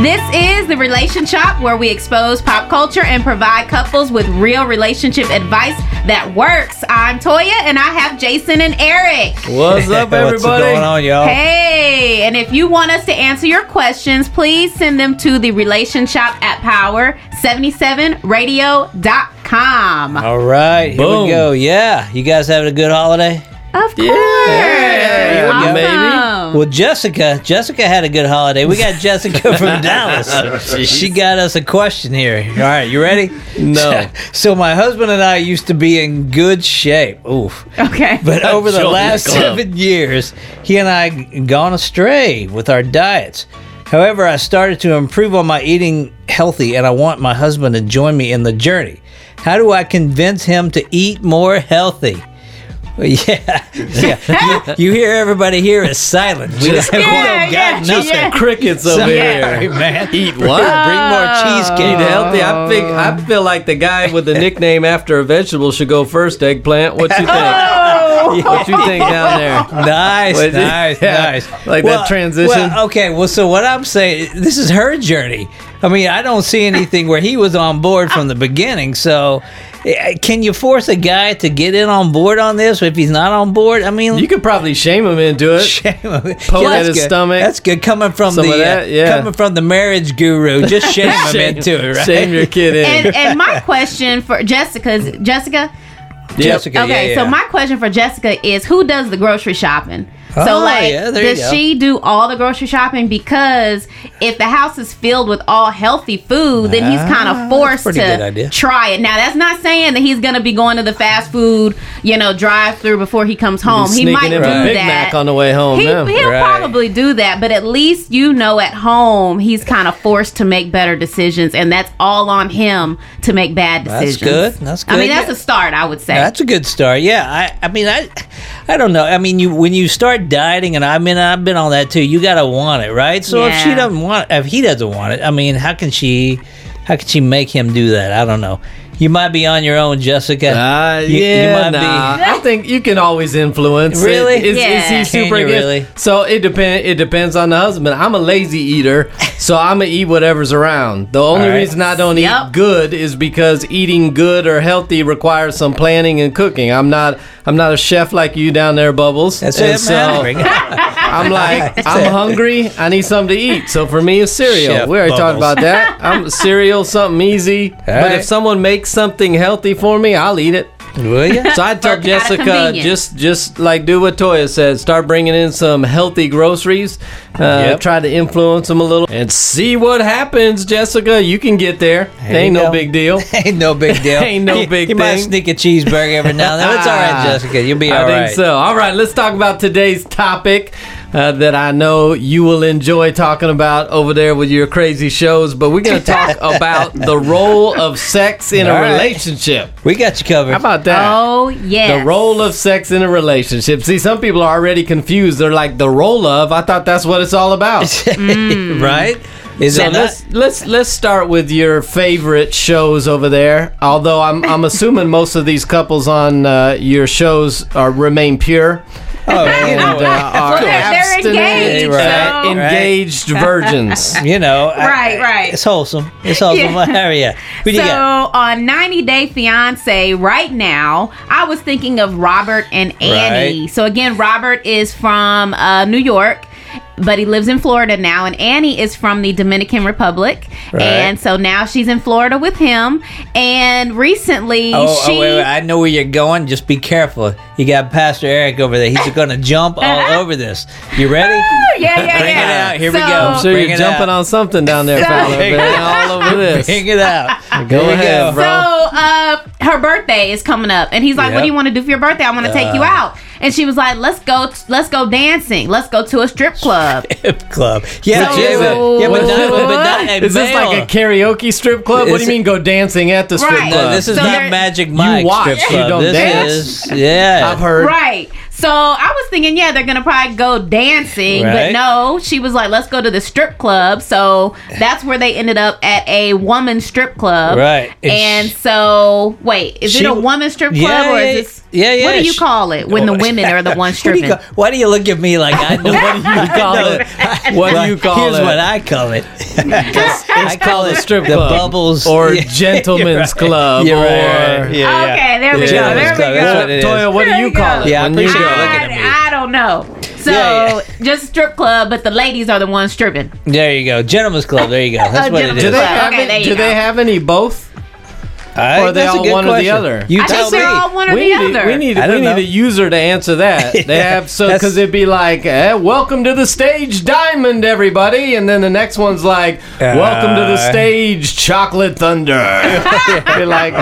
This is the Relation Shop where we expose pop culture and provide couples with real relationship advice that works. I'm Toya and I have Jason and Eric. What's up, everybody? What's going on, y'all? Hey, and if you want us to answer your questions, please send them to the Relation Shop at power77radio.com. All right, here Boom. we go. Yeah, you guys having a good holiday? Of course. Yeah, Awesome. maybe. Well, Jessica, Jessica had a good holiday. We got Jessica from Dallas. She got us a question here. All right, you ready? No. so my husband and I used to be in good shape. Oof. Okay. But over the Join the last seven years, he and I gone astray with our diets. However, I started to improve on my eating healthy, and I want my husband to join me in the journey. How do I convince him to eat more healthy? Well, Yeah, yeah. You, you hear everybody here is silent. We don't, we Yeah, don't yeah, got nothing. yeah. Crickets over Sorry, here. man. Eat what? Bring more cheesecake. Eat healthy. I think I oh. feel like the guy with the nickname after a vegetable should go first. Eggplant. What you think? Oh! What you think down there? Nice, Was it? nice, Yeah, nice. like that transition. Well, okay, well, so what I'm saying, this is her journey. I mean, I don't see anything where he was on board from the beginning. So, can you force a guy to get in on board on this if he's not on board? I mean, You could probably shame him into it. shame him. Poke at his good. stomach. That's good coming from Some the of that, uh, yeah. coming from the marriage guru. Just shame him into it, right? Shame your kid in. and, and my question for Jessica's Jessica. Jessica. Okay, yeah, so my question for Jessica is who does the grocery shopping? Oh, so like yeah, there you does she do all the grocery shopping because if the house is filled with all healthy food, then he's kind Ah, of forced that's good to try it. Now that's not saying that he's going to be going to the fast food, you know, drive through before he comes home. He might do a Big that. Mac on the way home. He. He'll Right. probably do that, but at least you know at home he's kind of forced to make better decisions, and that's all on him to make bad That's decisions. good. That's I mean, that's Yeah. a start, I would say. That's a good start. Yeah, I, I mean, I, I don't know. I mean, you when you start dieting, and I mean, I've been on that too. You gotta want it, right? So if she doesn't want, if he doesn't want it, I mean, how can she, how can she make him do that? I don't know. You might be on your own, Jessica. Uh, You- you yeah, might be- I think you can always influence. Really? Is, is Yeah. he Can super you really? So it depend. It depends on the husband. I'm a lazy eater, so I'm gonna eat whatever's around. The only All right. reason I don't Yep. eat good is because eating good or healthy requires some planning and cooking. I'm not. I'm not a chef like you down there, Bubbles. That's And it, so man. Bring it. I'm like, I'm hungry. I need something to eat. So for me, it's cereal. Chef we already talked about that. I'm cereal, something easy. but right. if someone makes something healthy for me, I'll eat it. Will you? So I tell Jessica, just just like do what Toya said. Start bringing in some healthy groceries. Uh, Yep. Try to influence them a little and see what happens. Jessica, you can get there. There Ain't no go. big deal. Ain't no big deal. Ain't no He- big He might thing. sneak a cheeseburger every now and then. It's all right, Jessica. You'll be all right. I all think so. All right, let's talk about today's topic uh, that I know you will enjoy talking about over there with your crazy shows. But we're going to talk about the role of sex in a All right. relationship. We got you covered. How about that? oh, yeah. The role of sex in a relationship. See, some people are already confused. They're like, the role of? I thought that's what it's all about. right? Is So it let's let's let's start with your favorite shows over there. Although I'm I'm assuming most of these couples on uh, your shows are remain pure Oh, you and know, uh, Well, they're- they're engaged, so- engaged virgins. you know. I- Right, right. It's wholesome. It's wholesome. Yeah. What area? Who do so you got? on 90 Day Fiance, right now, I was thinking of Robert and Annie. Right. So again, Robert is from uh, New York. But he lives in Florida now, and Annie is from the Dominican Republic, Right. and so now she's in Florida with him. And recently, Oh, oh she oh, wait, wait, I know where you're going. Just be careful. You got Pastor Eric over there. He's going to jump all over this. You ready? Yeah, yeah, Bring it yeah. out. Here we go. I'm sure Bring you're jumping out. on something down there, So- fella. man, all over this. Bring it out. Go Here ahead, go. bro. So uh, her birthday is coming up, and he's like, "What do you want to do for your birthday? I want to take you Uh. out." And she was like, "Let's go, let's go dancing. Let's go to a strip club." Hip club. Yeah, Which yeah, is but, it? yeah, but not, but not at Is this like a karaoke strip club? What do you mean go dancing at the strip Right. club? No, this is So not Magic Mike watch, strip you club. don't this dance. is yeah. I've heard. right. So I was thinking, yeah, they're gonna probably go dancing, but no, she was like, let's go to the strip club. So that's where they ended up at a woman strip club. Right. And And she- so, wait, is She- it a woman strip club Yeah, or yeah, is this? yeah, yeah, What do you she- call it when the women are the ones What do stripping? call- why do you look at me like I know what do you call it? What do you call Here's it? what I call it. I call it strip club. the club. bubbles Or Yeah, gentleman's right. club, You're right, or- right. Yeah, yeah. Okay, there we go. There we go. that's what it is. Toya, what do you you call it? Yeah, I when you appreciate go? you at me. I, I don't know. So Yeah, just strip club, but the ladies are the ones stripping. There you go, gentleman's club. There you go. That's Oh, what it is. Do they Club. have Okay, it- there you do they have any both? I- Or are they that's a all good one or the question. other? You I tell think they're all one or we the need, other. we need, I we don't need know. a user to answer that. They Yeah, have so that's- because it'd be like, eh, "Welcome to the stage, Diamond, everybody," and then the next one's like, "Welcome to the Uh. stage, Chocolate Thunder." be like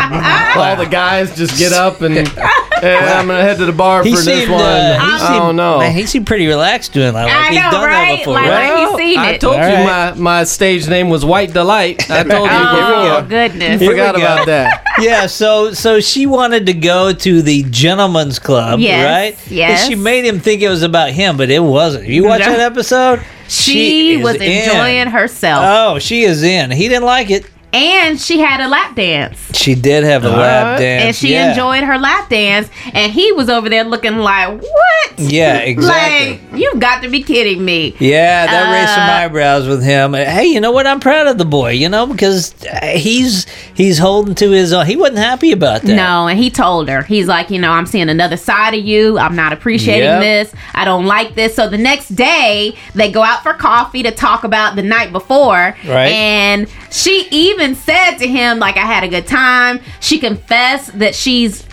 all the guys just get up and eh, I'm gonna head to the bar He for this seemed, one. uh, he I seemed, don't know. Man, he seemed pretty relaxed doing that. Like I he's know, done that right? before. Like, right? like he's seen I it. told All you right. my, my stage name was White Delight. I told you Oh before. goodness. Here Forgot about that. yeah, so so she wanted to go to the gentleman's club, Yes, right? yes. And she made him think it was about him, but it wasn't. You watch No. that episode? She, is was in. enjoying herself, Oh, she is in. He didn't like it. And she had a lap dance. She did have a lap dance. and she yeah. enjoyed her lap dance, and he was over there looking like, "What? Yeah, exactly. Like you've got to be kidding me." Yeah, that raised some Uh, eyebrows with him. Hey, you know what? I'm proud of the boy. You know because uh, he's he's holding to his own. He wasn't happy about that. No, and he told her, he's like, you know, I'm seeing another side of you. I'm not appreciating Yep. this. I don't like this. So the next day, they go out for coffee to talk about the night before. Right. And she even said to him, like, I had a good time. She confessed that she's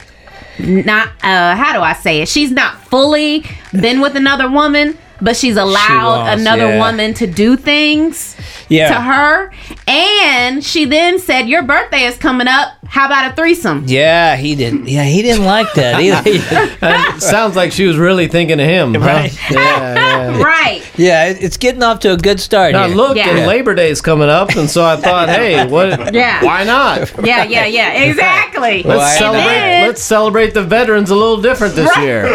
not, uh, how do I say it? She's not fully been with another woman. But she's allowed wants, another yeah. woman to do things Yeah. to her. And she then said, Your birthday is coming up. How about a threesome? Yeah, he didn't. Yeah, he didn't like that either. Uh, sounds like she was really thinking of him. huh? Right. Yeah, yeah. Right. yeah, it's getting off to a good start. Now here. look, Yeah. and Labor Day's coming up, and so I thought, hey, what? Yeah. Why not? Yeah, yeah, yeah. Exactly. Let's Why celebrate. not? Let's celebrate the veterans a little different this year.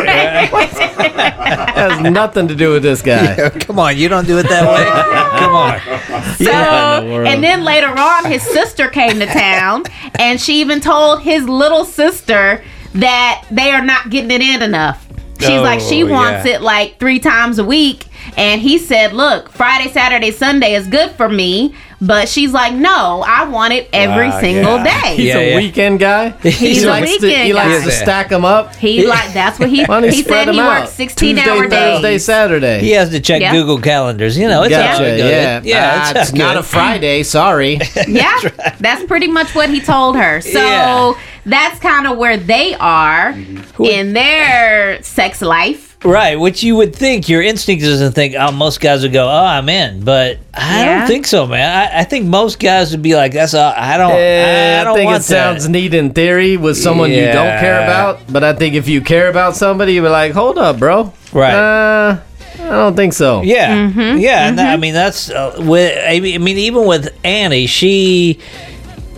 has nothing to do with this guy. Come on, you don't do it that way. Come on. So, the and then later on, his sister came to town, and she even told his little sister that they are not getting it in enough. She's Oh, like, she wants yeah. it like three times a week. And he said, Look, Friday, Saturday, Sunday is good for me. But she's like, No, I want it every Wow, single yeah. day. He's Yeah, a yeah. weekend guy. He's he a likes to, weekend He likes guy. to stack them up. He like that's what he Why he said he out? works sixteen Tuesday, hour Thursday, days. Saturday. He has to check Yeah. Google calendars. You know, it's all Gotcha. good. Yeah, yeah. Ah, It's, it's all not a Friday. Sorry. Yeah, that's pretty much what he told her. So Yeah. that's kind of where they are in their sex life. Right, which you would think your instinct is to think, oh, most guys would go, oh, I'm in, but I Yeah. don't think so, man. I, I think most guys would be like, that's all, I don't, Eh, I I don't think want it sounds neat in theory with someone you don't care about, but I think if you care about somebody, you'd be like, "Hold up, bro." Right. Uh, I don't think so. Yeah, Mm-hmm, yeah, and that, I mean that's uh, with. I mean, even with Annie, she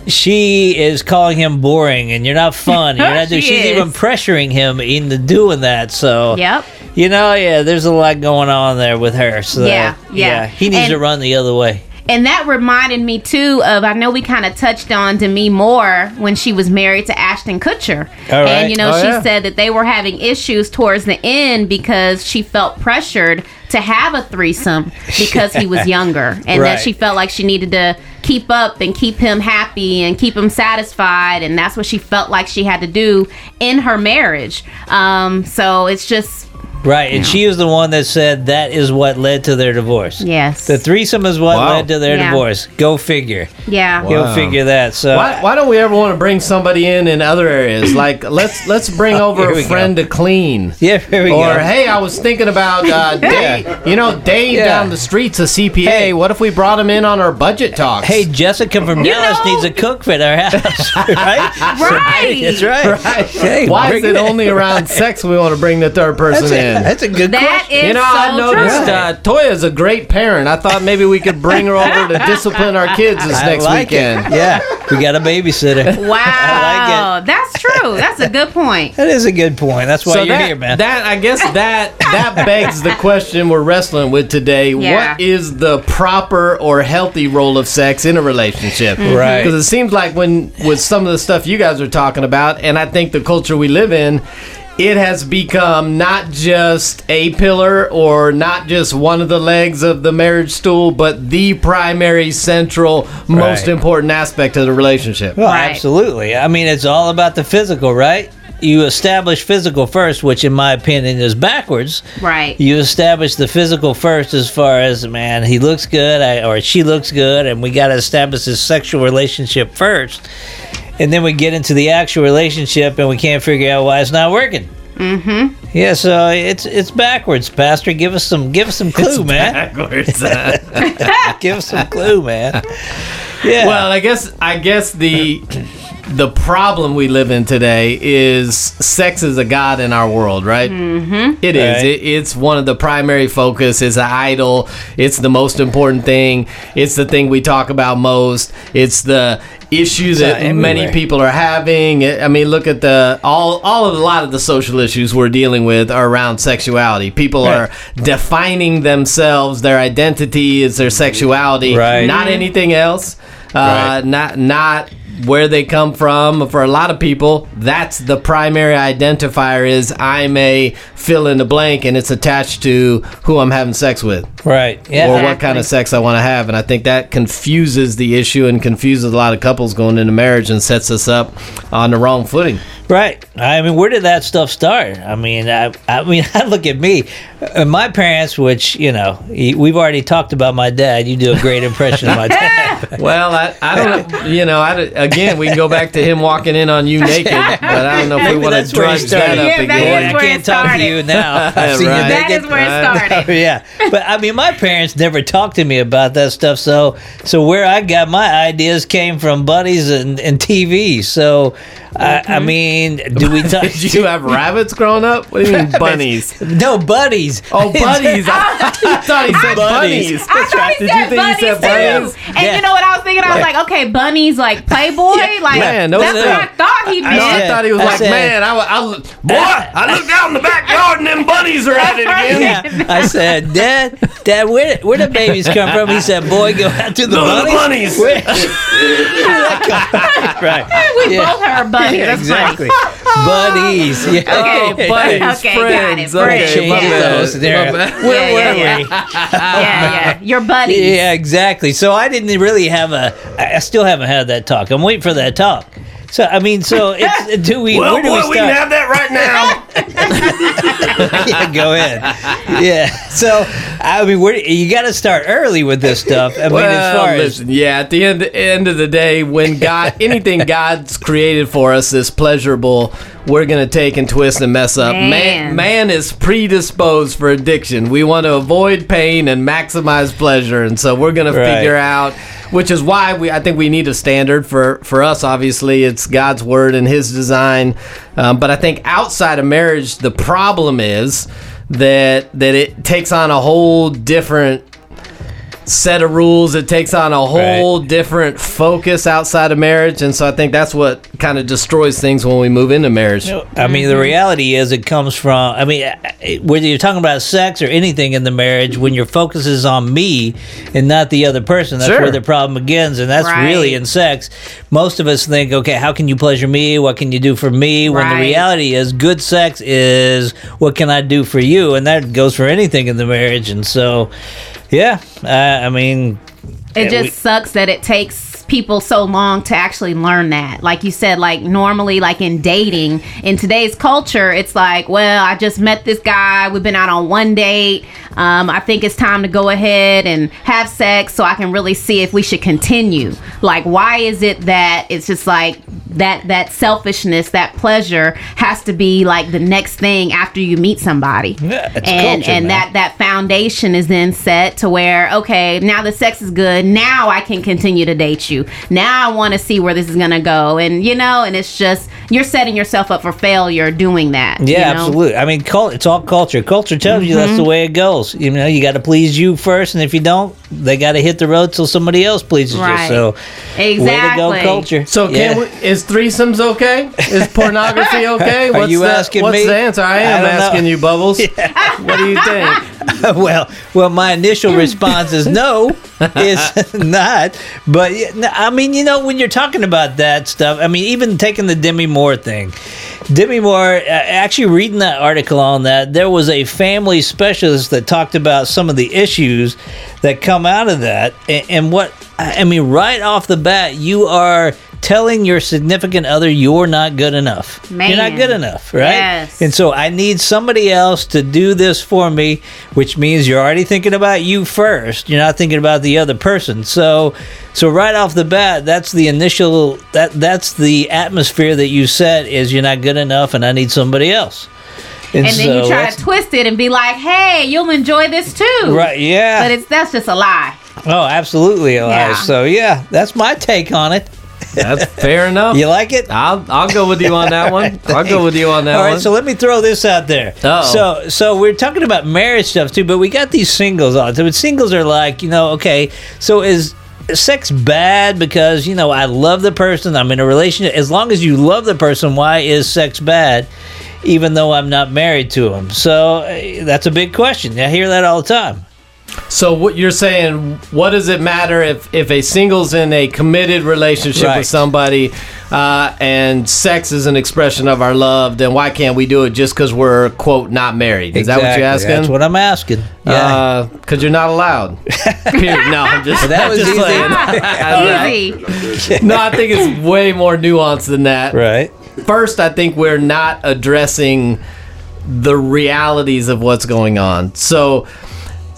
she is calling him boring, and you're not fun. You're not. She she's is. even pressuring him into doing that. So Yep. you know, yeah, there's a lot going on there with her. So Yeah, yeah. he needs And- to run the other way. And that reminded me too of I know we kind of touched on Demi Moore when she was married to Ashton Kutcher. Right. And you know, Oh, she yeah. said that they were having issues towards the end because she felt pressured to have a threesome because he was younger and Right. that she felt like she needed to keep up and keep him happy and keep him satisfied and that's what she felt like she had to do in her marriage. Um so it's just Right, and she is the one that said that is what led to their divorce. yes. The threesome is what Wow. led to their Yeah. divorce. Go figure. yeah. Go figure that. So Why, why don't we ever want to bring somebody in in other areas? Like let's let's bring over Here we a friend to clean. yeah, here we Or go. hey, I was thinking about uh, Dave. You know, Dave Yeah. down the street's a CPA. Hey. What if we brought him in on our budget talks? Hey, Jessica from You Dallas know- needs a cook for their house, right? Right. That's right. Right. Hey, Why is it it. only around sex we want to bring the third person That's it. in? Weekend? That's a good That question. is You know, so I noticed uh, Toya's a great parent. I thought maybe we could bring her over to discipline our kids this I next like weekend. It. Yeah, we got a babysitter. Wow, I like that's true. That's a good point. That is a good point. That's why so you're that, here, man. that I guess that that begs the question we're wrestling with today. Yeah. What is the proper or healthy role of sex in a relationship? Right. Because it seems like when with some of the stuff you guys are talking about, and I think the culture we live in. It has become not just a pillar or not just one of the legs of the marriage stool, but the primary, central, most important aspect of the relationship. Well, Right. absolutely. I mean, it's all about the physical, right? You establish physical first, which, in my opinion, is backwards. Right. You establish the physical first, as far as man, he looks good, I, or she looks good, and we got to establish this sexual relationship first, and then we get into the actual relationship, and we can't figure out why it's not working. Mm-hmm. Yeah, so it's it's backwards, Pastor. Give us some give us some clue, man. Backwards. Give us some clue, man. Yeah. Well, I guess I guess the the problem we live in today is sex is a god in our world, right? Mm-hmm. It is. Right. It, it's one of the primary focus. It's an idol. It's the most important thing. It's the thing we talk about most. It's the issue that uh, many people are having. I mean, look at the all all of a lot of the social issues we're dealing with are around sexuality. People Right. are defining themselves. Their identity is their sexuality, Right. not anything else. Uh, Right. Not not where they come from. For a lot of people, that's the primary identifier. Is I'm a fill in the blank, and it's attached to who I'm having sex with right. Yeah. or what kind of sex I want to have. And I think that confuses the issue and confuses a lot of couples going into marriage and sets us up on the wrong footing. Right. I mean, where did that stuff start? I mean, I, I mean, I look at me, uh, my parents, which you know, we've already talked about my dad. You do a great impression of my dad. Well, I, I don't know. You know, I, again, we can go back to him walking in on you naked, but I don't know if we want to that's where he drudge that up Yeah, again. is I can't talk to started. You now. I've seen Right. you That naked. is where it started. Oh, yeah, but I mean, my parents never talked to me about that stuff. So, so where I got my ideas came from buddies and, and TV. So, I, I mean, do we talk? Did you have rabbits growing up? What do you mean bunnies? no buddies. Oh, buddies! I, I thought he said Buddies. bunnies. I thought he Did said you think he bunnies said too. bunnies? And Yeah. you know what I was thinking? I was like, okay, bunnies like Playboy. like Man, those that's are- what I thought he meant. I said- thought he was I like, said- man, I, wa- I, boy, I looked out in the backyard and them bunnies are at it again. Yeah, I said, Dad, Dad, where where the babies come from? He said, Boy, go out to the Those are the bunnies. bunnies. Where- right. we Yeah. both heard bunnies. Yeah, exactly. funny. Buddies. Yeah. Oh, buddies, Okay, got it, friends. Okay, friends. Change those there. My. Where Yeah, were yeah, we? yeah, yeah. Your buddies. Yeah, exactly. So I didn't really have a. I still haven't had that talk. I'm waiting for that talk. So I mean, so it's uh, do we? Well, where do boy, we we can start? have that right now. yeah, go ahead. Yeah. So I mean, where you got to start early with this stuff. I mean, as Well, far as yeah, at the end end of the day, when God anything God's created for us is pleasurable, we're gonna take and twist and mess up. Man, Man. man is predisposed for addiction. We want to avoid pain and maximize pleasure, and so we're gonna Right. figure out. Which is why we, I think we need a standard for for us. Obviously, it's God's word and His design. Um, but I think outside of marriage, the problem is that that it takes on a whole different set of rules. It takes on a whole different focus outside of marriage, and so I think that's what kind of destroys things when we move into marriage. I mean, the reality is it comes from, I mean, whether you're talking about sex or anything in the marriage, when your focus is on me and not the other person, that's Sure. where the problem begins. And that's Right. really in sex. Most of us think, okay, how can you pleasure me? What can you do for me? When the reality is, good sex is what can I do for you? And that goes for anything in the marriage. And so, yeah, uh, I mean, It just we- sucks that it takes people so long to actually learn that. Like you said, like normally, like in dating, in today's culture, it's like, well, I just met this guy. We've been out on one date. Um, I think it's time to go ahead and have sex so I can really see if we should continue. Like, why is it that it's just like that that selfishness, that pleasure has to be like the next thing after you meet somebody? Yeah, it's and culture, and man. that that foundation is then set to where okay now the sex is good now i can continue to date you now i want to see where this is gonna go and you know and it's just you're setting yourself up for failure doing that. Yeah, you know? absolutely. I mean, cul- it's all culture. Culture tells you Mm-hmm. that's the way it goes. You know, you got to please you first, and if you don't, they got to hit the road till somebody else pleases Right. you. So, way to go, Exactly. culture. So Yeah. can we, is threesomes okay? Is pornography okay? Are you the, asking what's me? the answer? I I am know. asking you, Bubbles. What do you think? well, well, my initial response is no, it's not. But I mean, you know, when you're talking about that stuff, I mean, even taking the Demi Moore thing, Demi Moore, uh, actually reading that article on that, there was a family specialist that talked about some of the issues that come out of that, and, and what I mean, right off the bat, you are telling your significant other you're not good enough. You're not good enough, right? Yes. And so I need somebody else to do this for me, which means you're already thinking about you first. You're not thinking about the other person. So so right off the bat, that's the initial that that's the atmosphere that you set is you're not good enough and I need somebody else. And then so you try to twist it and be like, "Hey, you'll enjoy this too." Right, yeah. But it's that's just a lie. oh, absolutely, Elias. Yeah. So yeah, that's my take on it. That's fair enough. You like it? I'll I'll go with you on that one. I'll go with you on that one. All right, one. so let me throw this out there. Uh-oh. So, so we're talking about marriage stuff too, but we got these singles on. So singles are like, you know, okay, so is sex bad because you know I love the person, I'm in a relationship. As long as you love the person, why is sex bad? Even though I'm not married to him, so uh, that's a big question. I hear that all the time. So what you're saying? What does it matter if if a single's in a committed relationship Right. with somebody, uh, and sex is an expression of our love? Then why can't we do it just because we're quote not married? Is that what you're asking? That's what I'm asking. Yeah. Because you're not allowed. Period. No, I'm just. that was just easy. saying. I- Easy. no, I think it's way more nuanced than that. right. First, I think we're not addressing the realities of what's going on. So,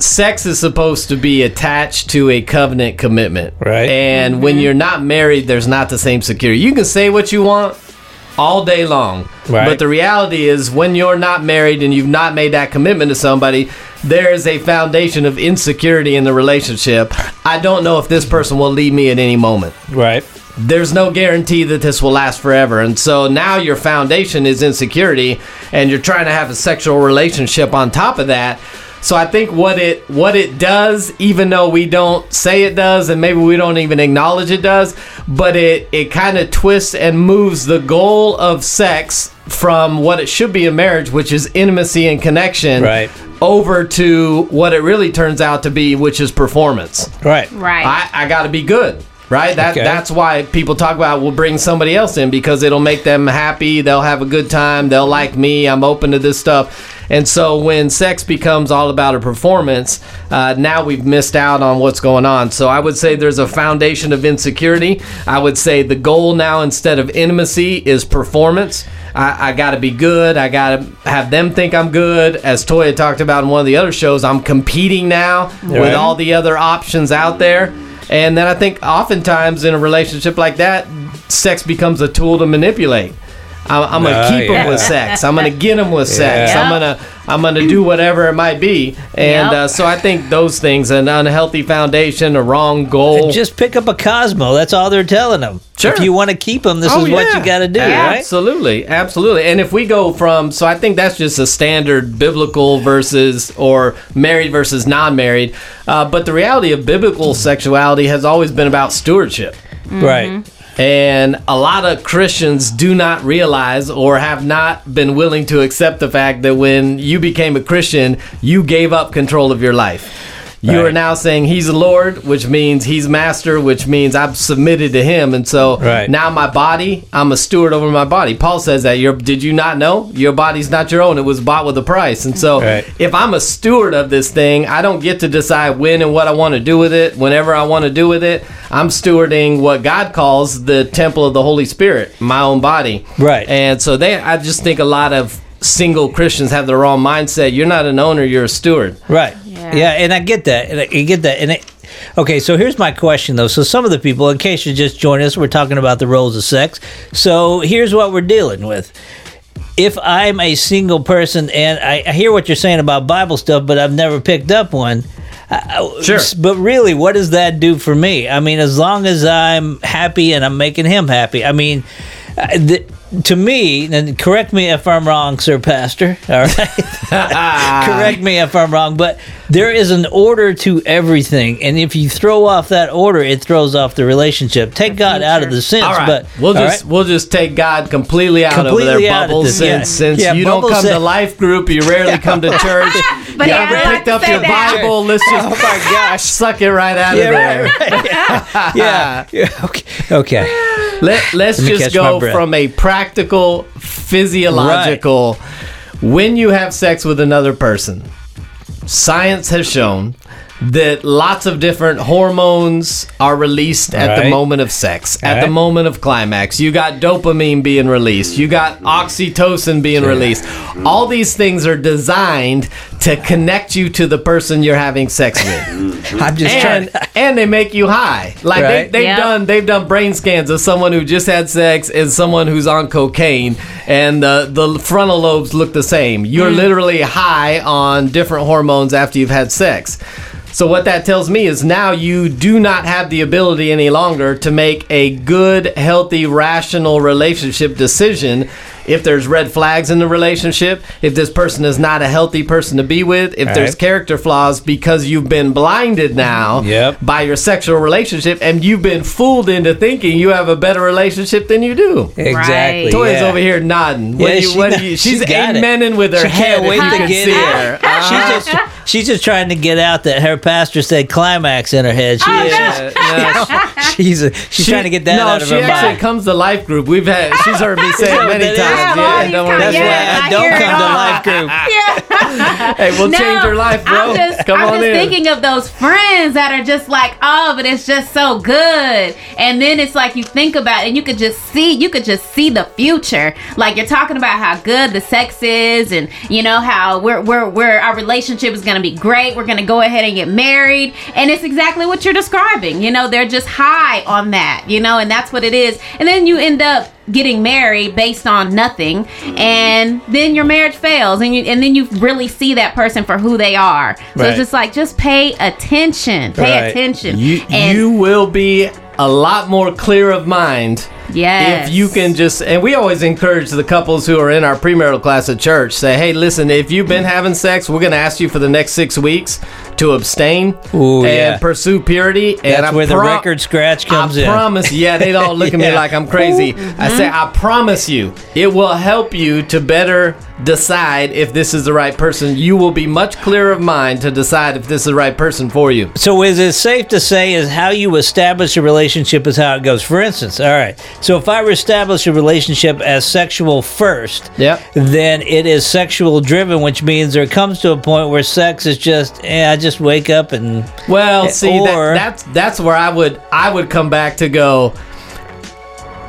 sex is supposed to be attached to a covenant commitment. Right. And when you're not married, there's not the same security. You can say what you want all day long. Right. But the reality is, when you're not married and you've not made that commitment to somebody, there is a foundation of insecurity in the relationship. I don't know if this person will leave me at any moment Right. there's no guarantee that this will last forever. And so now your foundation is insecurity and you're trying to have a sexual relationship on top of that. So I think what it what it does, even though we don't say it does and maybe we don't even acknowledge it does, but it it kind of twists and moves the goal of sex from what it should be in marriage, which is intimacy and connection, Right. over to what it really turns out to be, which is performance. Right. Right. I, I got to be good, right? That Okay. that's why people talk about we'll bring somebody else in because it'll make them happy. They'll have a good time. They'll like me. I'm open to this stuff. And so when sex becomes all about a performance, uh, now we've missed out on what's going on. So I would say there's a foundation of insecurity. I would say the goal now instead of intimacy is performance. I, I got to be good. I got to have them think I'm good. As Toya talked about in one of the other shows, I'm competing now Right. with all the other options out there. And then I think oftentimes in a relationship like that, sex becomes a tool to manipulate. I'm, I'm gonna Ah, keep them with sex. I'm gonna get them with sex. Yeah. I'm gonna I'm gonna do whatever it might be. And Yep. uh, so I think those things, an unhealthy foundation, a wrong goal. Just pick up a Cosmo. That's all they're telling them. Sure. If you want to keep them, this Oh, is what you got to do, right? Absolutely, absolutely. And if we go from, so I think that's just a standard biblical versus or married versus non-married. Uh, but the reality of biblical sexuality has always been about stewardship. Right. And a lot of Christians do not realize or have not been willing to accept the fact that when you became a Christian, you gave up control of your life. You are now saying he's a Lord, which means he's master, which means I've submitted to him. And so Right. now my body, I'm a steward over my body. Paul says that. Your, did you not know? Your body's not your own. It was bought with a price. And so Right. if I'm a steward of this thing, I don't get to decide when and what I want to do with it, whenever I want to do with it. I'm stewarding what God calls the temple of the Holy Spirit, my own body. Right. And so they, I just think a lot of single Christians have the wrong mindset. You're not an owner, you're a steward. Right. Yeah. Yeah. and I get that. And I, I get that. And it, okay, so here's my question though. So some of the people, in case you just joined us, we're talking about the roles of sex. So here's what we're dealing with. If I'm a single person and I, I hear what you're saying about Bible stuff, but I've never picked up one. I- Sure. But really, what does that do for me? I mean, as long as I'm happy and I'm making him happy. I mean, Uh, the, to me, and correct me if I'm wrong, Sir Pastor. All right, correct me if I'm wrong, but there is an order to everything, and if you throw off that order, it throws off the relationship. Take God out of the sense, All right, but we'll all just right? we'll just take God completely out Completely over there, out of Bubbles. this, yeah. Since since Yeah, you don't come said- to life group, you rarely come to church. But you yeah, haven't picked up your that. Bible. Let's oh just Oh my gosh. suck it right out yeah, of there. right, right, yeah, yeah, yeah, okay, okay. Let, let's Let just go from a practical, physiological. When you have sex with another person, science has shown that lots of different hormones are released at the moment of sex, at the moment of climax. You got dopamine being released, you got oxytocin being released. All these things are designed to connect you to the person you're having sex with I'm just trying. and and they make you high. Like Right. they, they've Yep. done they've done brain scans of someone who just had sex and someone who's on cocaine, and the the frontal lobes look the same. You're Mm. literally high on different hormones after you've had sex. So what that tells me is now you do not have the ability any longer to make a good, healthy, rational relationship decision if there's red flags in the relationship, if this person is not a healthy person to be with, if there's Right. character flaws because you've been blinded now Yep. by your sexual relationship and you've been fooled into thinking you have a better relationship than you do. Exactly. Right. Toya's yeah. over here nodding. What Yeah, you, what do you, she's she's got it. amening with her She head can't if you to can get see her. Uh-huh. She's just she's just trying to get out that her pastor said climax in her head. She, Oh, is- Yeah, no, she's she's, she's she- trying to get that no, out of she her actually mind. comes to life group. We've had she's heard me say it many times. Yeah, Yeah, all don't worry. That's Yeah, why I I don't come to all. life group. Hey, we'll change your life, bro. I'm just, Come I'm on just in. thinking of those friends that are just like, oh, but it's just so good. And then it's like you think about it and you could just see, you could just see the future. Like you're talking about how good the sex is and you know how we're we're, we're our relationship is gonna be great. We're gonna go ahead and get married. And it's exactly what you're describing. You know, they're just high on that, you know, and that's what it is. And then you end up getting married based on nothing and then your marriage fails and you and then you really see that person for who they are so Right. it's just like just pay attention pay Right. attention You and you will be a lot more clear of mind yes if you can just and we always encourage the couples who are in our premarital class at church say hey listen if you've been having sex we're going to ask you for the next six weeks to abstain Ooh, and yeah. pursue purity and That's I where the record scratch comes I in. I promise yeah they don't look at me Yeah. like i'm crazy i say i promise you it will help you to better decide if this is the right person you will be much clearer of mind to decide if this is the right person for you So is it safe to say is how you establish a relationship is how it goes? For instance, all right. So if I establish a relationship as sexual first, Yep. then it is sexual driven, which means there comes to a point where sex is just, eh, I just wake up and Well, see or- that, that's that's where I would I would come back to go.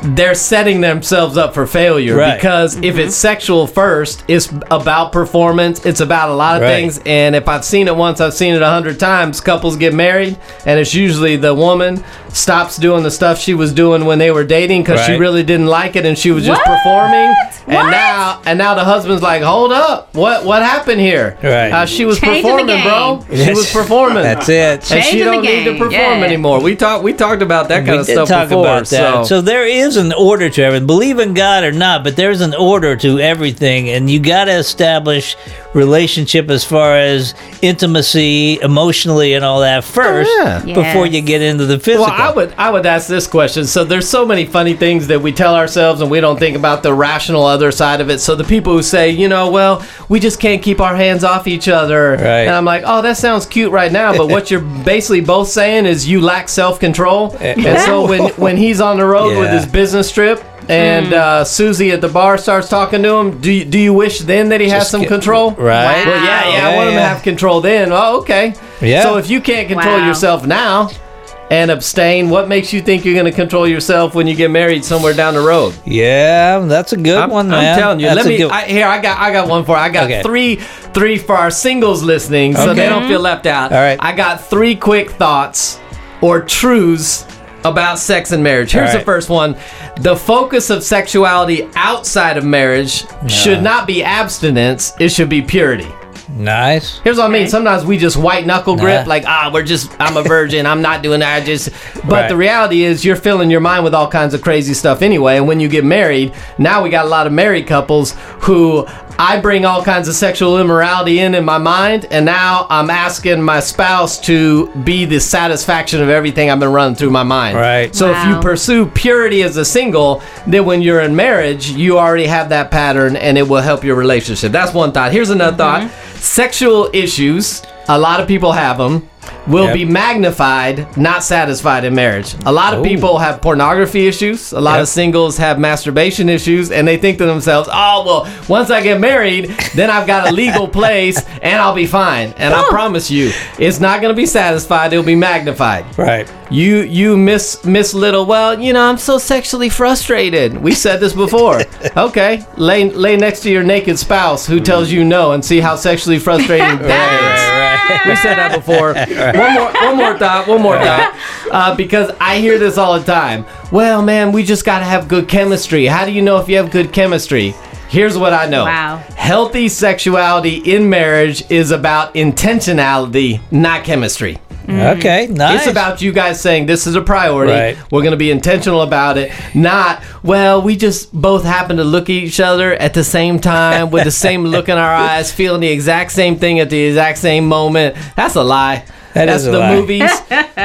They're setting themselves up for failure Right. because if it's sexual first, it's about performance. It's about a lot of Right. things. And if I've seen it once, I've seen it a hundred times. Couples get married, and it's usually the woman stops doing the stuff she was doing when they were dating because she really didn't like it, and she was just What? performing. And What? now, and now the husband's like, "Hold up, what what happened here? Right. Uh, she was Changing performing, bro. She was performing. that's it. And she Changing the don't need to perform yeah. anymore. We talked we talked about that kind we of did stuff talk before. about that. So, So. there is an order to everything. Believe in God or not, but there's an order to everything, and you got to establish relationship as far as intimacy, emotionally, and all that oh, first yeah. before Yes. you get into the physical. well, I would I would ask this question. So there's so many funny things that we tell ourselves and we don't think about the rational other side of it. So the people who say, you know, well, we just can't keep our hands off each other. Right. And I'm like, oh, that sounds cute right now, but what you're basically both saying is you lack self-control. Eh. and so when when he's on the road with his business trip and uh, Susie at the bar starts talking to him, do you, do you wish then that he has Just some get- control? Right. Well, yeah, yeah, I want him to yeah. have control then. Oh, okay. Yeah. So if you can't control Wow. yourself now and abstain, what makes you think you're going to control yourself when you get married somewhere down the road? Yeah, that's a good I'm, one, I'm man. telling you. That's let a me good- I, here. I got I got one for. I got Okay. three three for our singles listening, so they don't feel left out. All right. I got three quick thoughts or truths about sex and marriage. Here's All the first one: the focus of sexuality outside of marriage should not be abstinence; it should be purity. Nice. Here's what I mean. Sometimes we just white knuckle grip, Nah. like ah, we're just I'm a virgin. I'm not doing that. I just. But Right. the reality is, you're filling your mind with all kinds of crazy stuff anyway. And when you get married, now we got a lot of married couples who I bring all kinds of sexual immorality in in my mind, and now I'm asking my spouse to be the satisfaction of everything I've been running through my mind. Right. So if you pursue purity as a single, then when you're in marriage, you already have that pattern, and it will help your relationship. That's one thought. Here's another mm-hmm. thought: sexual issues. A lot of people have them. Will Yep. be magnified, not satisfied in marriage. A lot of Ooh. people have pornography issues. A lot Yep. of singles have masturbation issues, and they think to themselves, "Oh well, once I get married, then I've got a legal place, and I'll be fine." And I promise you, it's not going to be satisfied. It'll be magnified. Right. You you miss miss little. Well, you know, I'm so sexually frustrated. We said this before. okay, lay lay next to your naked spouse who tells you no, and see how sexually frustrating that is. Right. We said that before. One more one more thought. One more thought. Uh, because I hear this all the time. Well, man, we just got to have good chemistry. How do you know if you have good chemistry? Here's what I know. Wow. Healthy sexuality in marriage is about intentionality, not chemistry. Mm. Okay. Nice. It's about you guys saying this is a priority. Right. We're going to be intentional about it. Not, well, we just both happen to look at each other at the same time with the same look in our eyes, feeling the exact same thing at the exact same moment. That's a lie. That That's the lie. movies.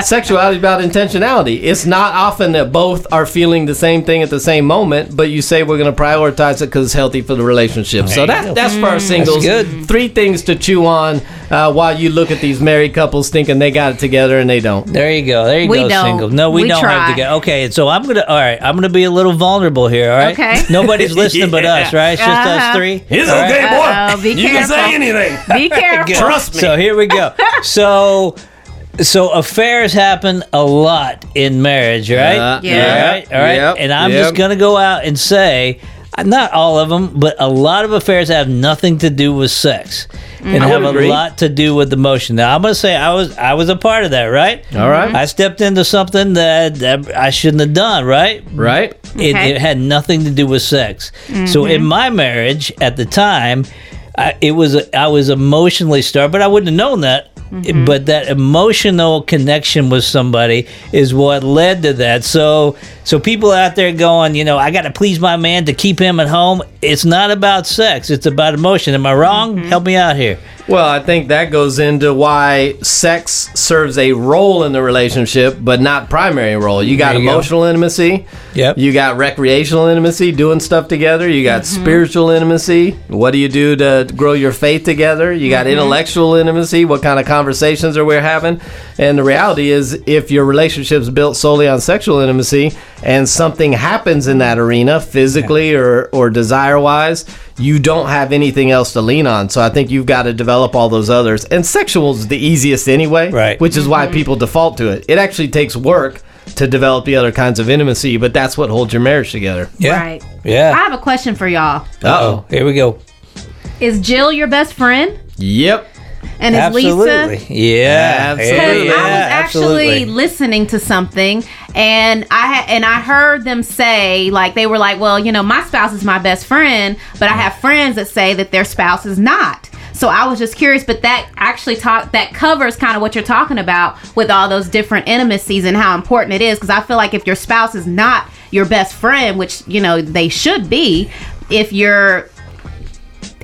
Sexuality about intentionality. It's not often that both are feeling the same thing at the same moment, but you say we're going to prioritize it because it's healthy for the relationship. so that that's for our mm. singles. good. Three things to chew on uh, while you look at these married couples thinking they got it together and they don't. There you go. There you We go, don't. single. No, we, We don't try. have to go. Okay, so I'm gonna. All right, I'm gonna be a little vulnerable here. All right. Okay. Nobody's listening but us, right? It's just us Uh-huh. three. It's All right? okay, boy. Uh-oh, be you can say anything. Be careful. Trust me. So here we go. So. So affairs happen a lot in marriage, right? Uh, Yeah. All right. All right. Yep, and I'm yep. just gonna go out and say, not all of them, but a lot of affairs have nothing to do with sex, and I have would a lot to do with emotion. Now I'm gonna say I was I was a part of that, right? All right. I stepped into something that, that I shouldn't have done, right? Right? It, Okay. it had nothing to do with sex. So mm-hmm. in my marriage at the time, I, it was I was emotionally starved, but I wouldn't have known that. Mm-hmm. But that emotional connection with somebody is what led to that. So so people out there going, you know, I got to please my man to keep him at home. It's not about sex. It's about emotion. Am I wrong? Mm-hmm. Help me out here. Well, I think that goes into why sex serves a role in the relationship, but not primary role. You got There you go. emotional intimacy. Yep. You got recreational intimacy, doing stuff together. You got mm-hmm. spiritual intimacy. What do you do to grow your faith together? You got mm-hmm. intellectual intimacy. What kind of conversations are we having? And the reality is, if your relationship's built solely on sexual intimacy and something happens in that arena, physically or, or desire wise, you don't have anything else to lean on. So I think you've got to develop all those others. And sexual is the easiest anyway, Right. which is why mm-hmm. people default to it. It actually takes work to develop the other kinds of intimacy, but that's what holds your marriage together. Yeah. Right. Yeah. I have a question for y'all. Uh-oh. Here we go. Is Jill your best friend? Yep. And is Absolutely. Lisa? Yeah. Absolutely. Yeah, I was actually absolutely. listening to something, and I and I heard them say like they were like, well, you know, my spouse is my best friend, but I have friends that say that their spouse is not. So I was just curious, but that actually talk that covers kind of what you're talking about with all those different intimacies and how important it is. Because I feel like if your spouse is not your best friend, which you know they should be, if you're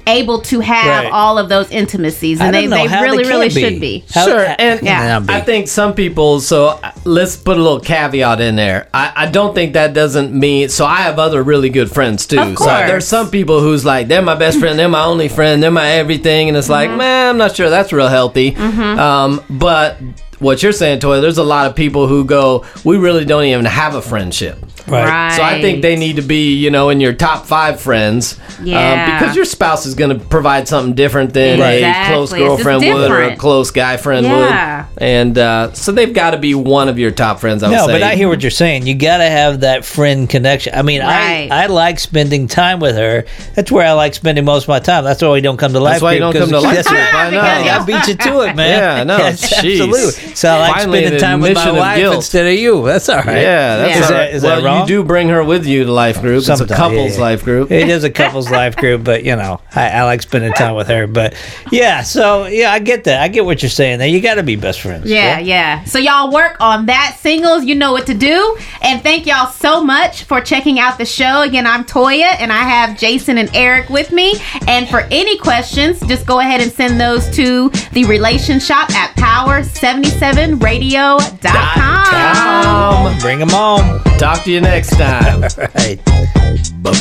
able to have Right. all of those intimacies, and they, they really, they really can should be. How- Sure, how- and how can they I think some people. So uh, let's put a little caveat in there. I, I don't think that doesn't mean. So I have other really good friends too. Of So there's some people who's like they're my best friend, they're my only friend, they're my everything, and it's like, Mm-hmm. man, I'm not sure that's real healthy. Um, but what you're saying, Toy, there's a lot of people who go, we really don't even have a friendship. Right. So I think they need to be, you know, in your top five friends, Yeah. um, because your spouse is going to provide something different than Right. a close Exactly. It's just girlfriend would or a close guy friend Yeah. would, and uh, so they've got to be one of your top friends. I would No, say. but I hear what you're saying. You got to have that friend connection. I mean, Right. I I like spending time with her. That's where I like spending most of my time. That's why we don't come to life. That's why you don't come to life that's group. I know. I beat you to it, man. Yeah, no, Yes, absolutely. So I like Violated spending time with my wife guilt. instead of you. That's all right. Yeah, that's Yeah. Is that well, wrong? you do bring her with you to life group. Sometimes, it's a couples yeah. life group. It is a couple's life group, but you know, I, I like spending time with her. But yeah, so yeah, I get that. I get what you're saying. There, you got to be best friends. Yeah, yeah. So y'all work on that. Singles, you know what to do. And thank y'all so much for checking out the show. Again, I'm Toya and I have Jason and Eric with me. And for any questions, just go ahead and send those to the RelationShop at power76 7radio.com. Bring them home. Talk to you next time. All right. Boom.